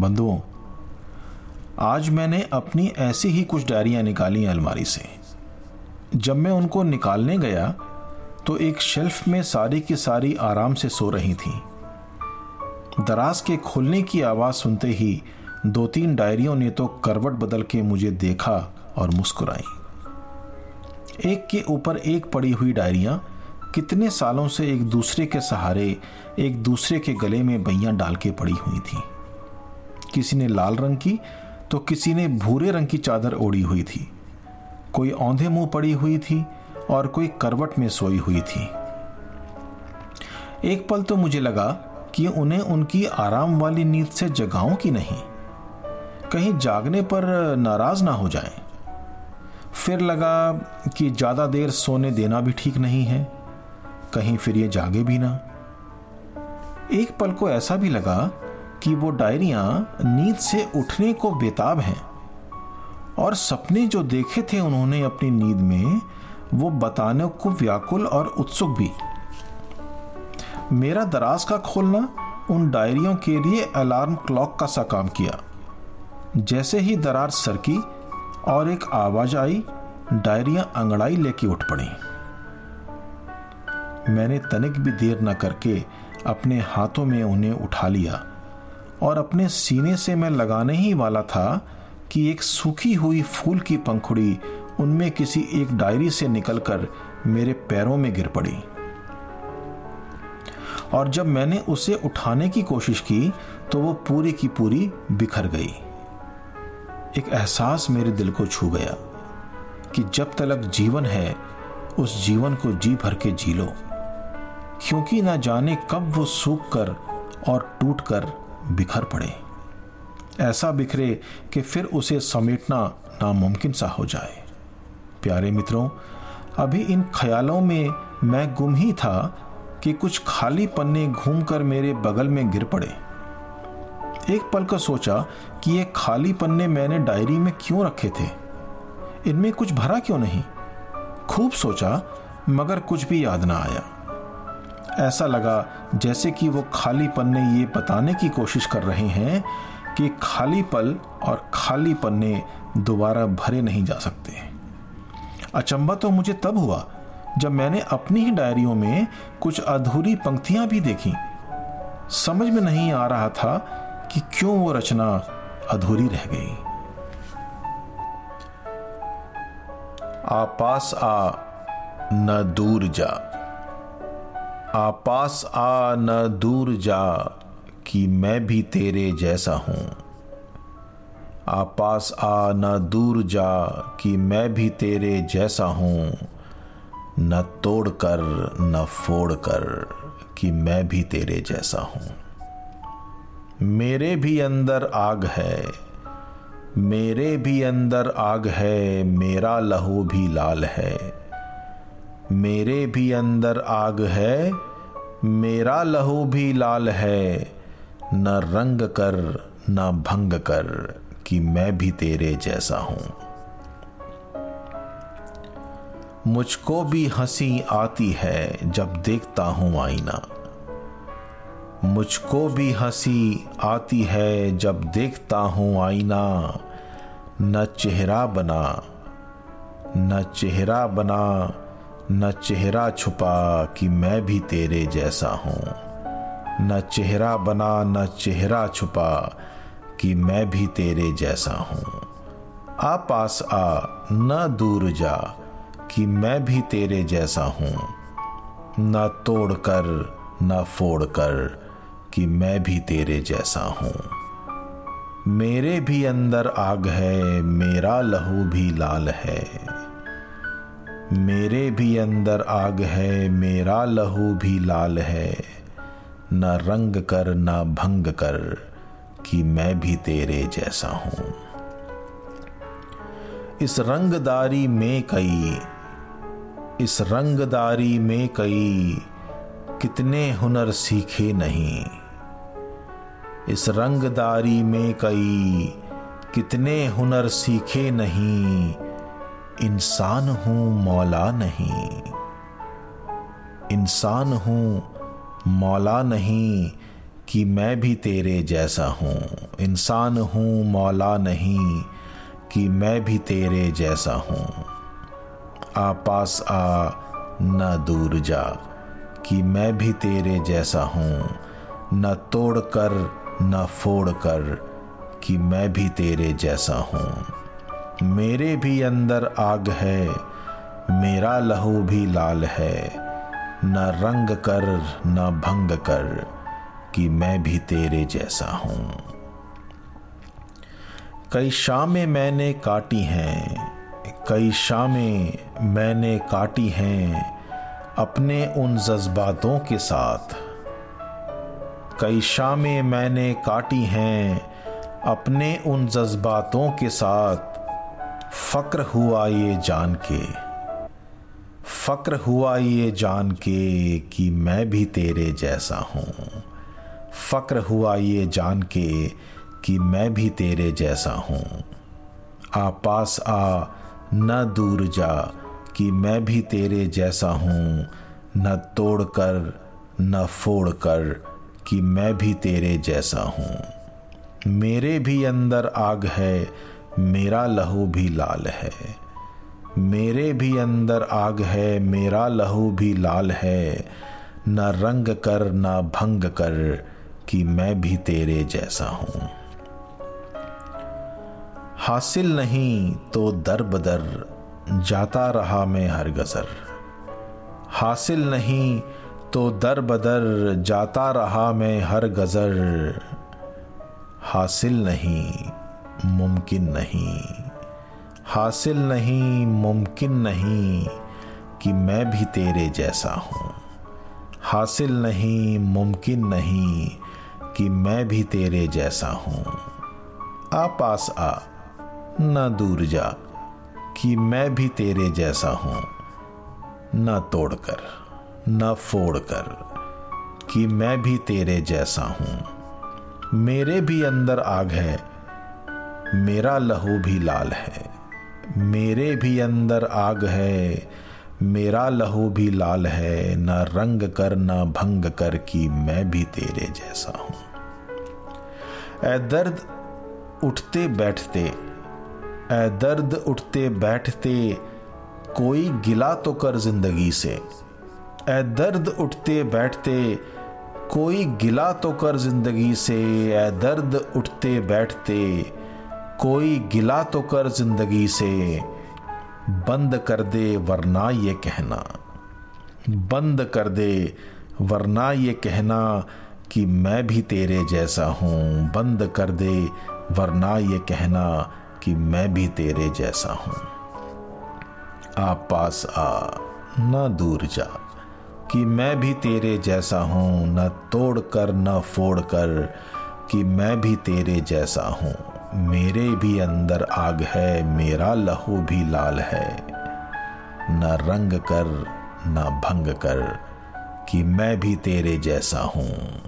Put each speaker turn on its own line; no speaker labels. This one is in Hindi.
बंधुओं आज मैंने अपनी ऐसी ही कुछ डायरियाँ निकाली अलमारी से। जब मैं उनको निकालने गया तो एक शेल्फ में सारी की सारी आराम से सो रही थी। दराज के खुलने की आवाज़ सुनते ही दो तीन डायरियों ने तो करवट बदल के मुझे देखा और मुस्कुराई। एक के ऊपर एक पड़ी हुई डायरियाँ कितने सालों से एक दूसरे के सहारे, एक दूसरे के गले में बैया डाल के पड़ी हुई थी। किसी ने लाल रंग की तो किसी ने भूरे रंग की चादर ओढ़ी हुई थी। कोई औंधे मुँह पड़ी हुई थी और कोई करवट में सोई हुई थी। एक पल तो मुझे लगा कि उन्हें उनकी आराम वाली नींद से जगाऊं कि नहीं। कहीं जागने पर नाराज़ ना हो जाएँ। फिर लगा कि ज़्यादा देर सोने देना भी ठीक नहीं है, कहीं फिर ये जागे भी ना। एक पल को ऐसा भी लगा कि वो डायरियाँ नींद से उठने को बेताब हैं। और सपने जो देखे थे उन्होंने अपनी नींद में, वो बताने को व्याकुल और उत्सुक भी। मेरा दराज का खोलना उन डायरियों के लिए अलार्म क्लॉक का सा काम किया। जैसे ही दरार सरकी और एक आवाज़ आई, डायरियाँ अंगड़ाई लेके उठ पड़ी। मैंने तनिक भी देर न करके अपने हाथों में उन्हें उठा लिया। और अपने सीने से मैं लगाने ही वाला था कि एक सूखी हुई फूल की पंखुड़ी उनमें किसी एक डायरी से निकलकर मेरे पैरों में गिर पड़ी। और जब मैंने उसे उठाने की कोशिश की तो वो पूरी की पूरी बिखर गई। एक एहसास मेरे दिल को छू गया कि जब तलक जीवन है, उस जीवन को जी भर के जी लो। क्योंकि ना जाने कब वो सूख कर और टूट कर बिखर पड़े। ऐसा बिखरे कि फिर उसे समेटना नामुमकिन सा हो जाए। प्यारे मित्रों, अभी इन ख्यालों में मैं गुम ही था कि कुछ खाली पन्ने घूमकर मेरे बगल में गिर पड़े। एक पल का सोचा कि ये खाली पन्ने मैंने डायरी में क्यों रखे थे? इनमें कुछ भरा क्यों नहीं? खूब सोचा, मगर कुछ भी याद ना आया। ऐसा लगा जैसे कि वो खाली पन्ने ये बताने की कोशिश कर रहे हैं कि खाली पल और खाली पन्ने दोबारा भरे नहीं जा सकते। अचंबा तो मुझे तब हुआ जब मैंने अपनी ही डायरियों में कुछ अधूरी पंक्तियाँ भी देखी। समझ में नहीं आ रहा था कि क्यों वो रचना अधूरी रह गई। आ पास आ, न दूर जा। आपास आ न दूर जा, कि मैं भी तेरे जैसा हूँ। आपास आ न दूर जा, कि मैं भी तेरे जैसा हूँ। न तोड़ कर न फोड़ कर कि मैं भी तेरे जैसा हूँ। मेरे भी अंदर आग है, मेरे भी अंदर आग है, मेरा लहू भी लाल है। मेरे भी अंदर आग है, मेरा लहू भी लाल है। न रंग कर, न भंग कर कि मैं भी तेरे जैसा हूँ। मुझको भी हँसी आती है जब देखता हूँ आईना। मुझको भी हँसी आती है जब देखता हूँ आईना। न चेहरा बना, न चेहरा बना न चेहरा छुपा कि मैं भी तेरे जैसा हूँ। न चेहरा बना, न चेहरा छुपा कि मैं भी तेरे जैसा हूँ। आ पास आ, न दूर जा कि मैं भी तेरे जैसा हूँ। न तोड़ कर, न फोड़ कर कि मैं भी तेरे जैसा हूँ। मेरे भी अंदर आग है, मेरा लहू भी लाल है। मेरे भी अंदर आग है, मेरा लहू भी लाल है। न रंग कर, न भंग कर, कि मैं भी तेरे जैसा हूँ। इस रंगदारी में कई, इस रंगदारी में कई कितने हुनर सीखे नहीं। इस रंगदारी में कई कितने हुनर सीखे नहीं। इंसान हूँ मौला नहीं। इंसान हूँ मौला नहीं कि मैं भी तेरे जैसा हूँ। इंसान हूँ मौला नहीं कि मैं भी तेरे जैसा हूँ। आ पास आ, न दूर जा कि मैं भी तेरे जैसा हूँ। न तोड़ कर न फोड़ कर कि मैं भी तेरे जैसा हूँ। मेरे भी अंदर आग है, मेरा लहू भी लाल है। न रंग कर, न भंग कर, कि मैं भी तेरे जैसा हूँ। कई शामें मैंने काटी हैं, कई शामें मैंने काटी हैं, अपने उन जज्बातों के साथ। कई शामें मैंने काटी हैं, अपने उन जज्बातों के साथ। फ़क्र हुआ ये जान के, फ़क्र हुआ ये जान के कि मैं भी तेरे जैसा हूँ। फ़क्र हुआ ये जान के कि मैं भी तेरे जैसा हूँ। आ पास आ, न दूर जा कि मैं भी तेरे जैसा हूँ। न तोड़ कर न फोड़ कर कि मैं भी तेरे जैसा हूँ। मेरे भी अंदर आग है मेरा लहू भी लाल है। मेरे भी अंदर आग है, मेरा लहू भी लाल है। न रंग कर, न भंग कर कि मैं भी तेरे जैसा हूँ। हासिल नहीं तो दर बदर जाता रहा मैं हर गज़र। हासिल नहीं तो दर बदर जाता रहा मैं हर गज़र। हासिल नहीं मुमकिन नहीं। हासिल नहीं, मुमकिन नहीं कि मैं भी तेरे जैसा हूँ। हासिल नहीं, मुमकिन नहीं कि मैं भी तेरे जैसा हूँ। आ पास आ, ना दूर जा कि मैं भी तेरे जैसा हूँ। ना तोड़कर, ना फोड़कर कि मैं भी तेरे जैसा हूँ। मेरे भी अंदर आग है मेरा लहू भी लाल है। मेरे भी अंदर आग है। मेरा लहू भी लाल है। न रंग कर, न भंग कर कि मैं भी तेरे जैसा हूँ। ए दर्द उठते बैठते ए दर्द उठते बैठते, कोई गिला तो कर ज़िंदगी से। ए दर्द उठते बैठते, कोई गिला तो कर ज़िंदगी से। ए दर्द उठते बैठते कोई गिला तो कर ज़िंदगी से, बंद कर दे वरना ये कहना। बंद कर दे वरना ये कहना कि मैं भी तेरे जैसा हूँ। बंद कर दे वरना ये कहना कि मैं भी तेरे जैसा हूँ। आप पास आ, ना दूर जा, कि मैं भी तेरे जैसा हूँ। न तोड़ कर, न फोड़ कर, कि मैं भी तेरे जैसा हूँ। मेरे भी अंदर आग है, मेरा लहू भी लाल है। न रंग कर, न भंग कर, कि मैं भी तेरे जैसा हूँ।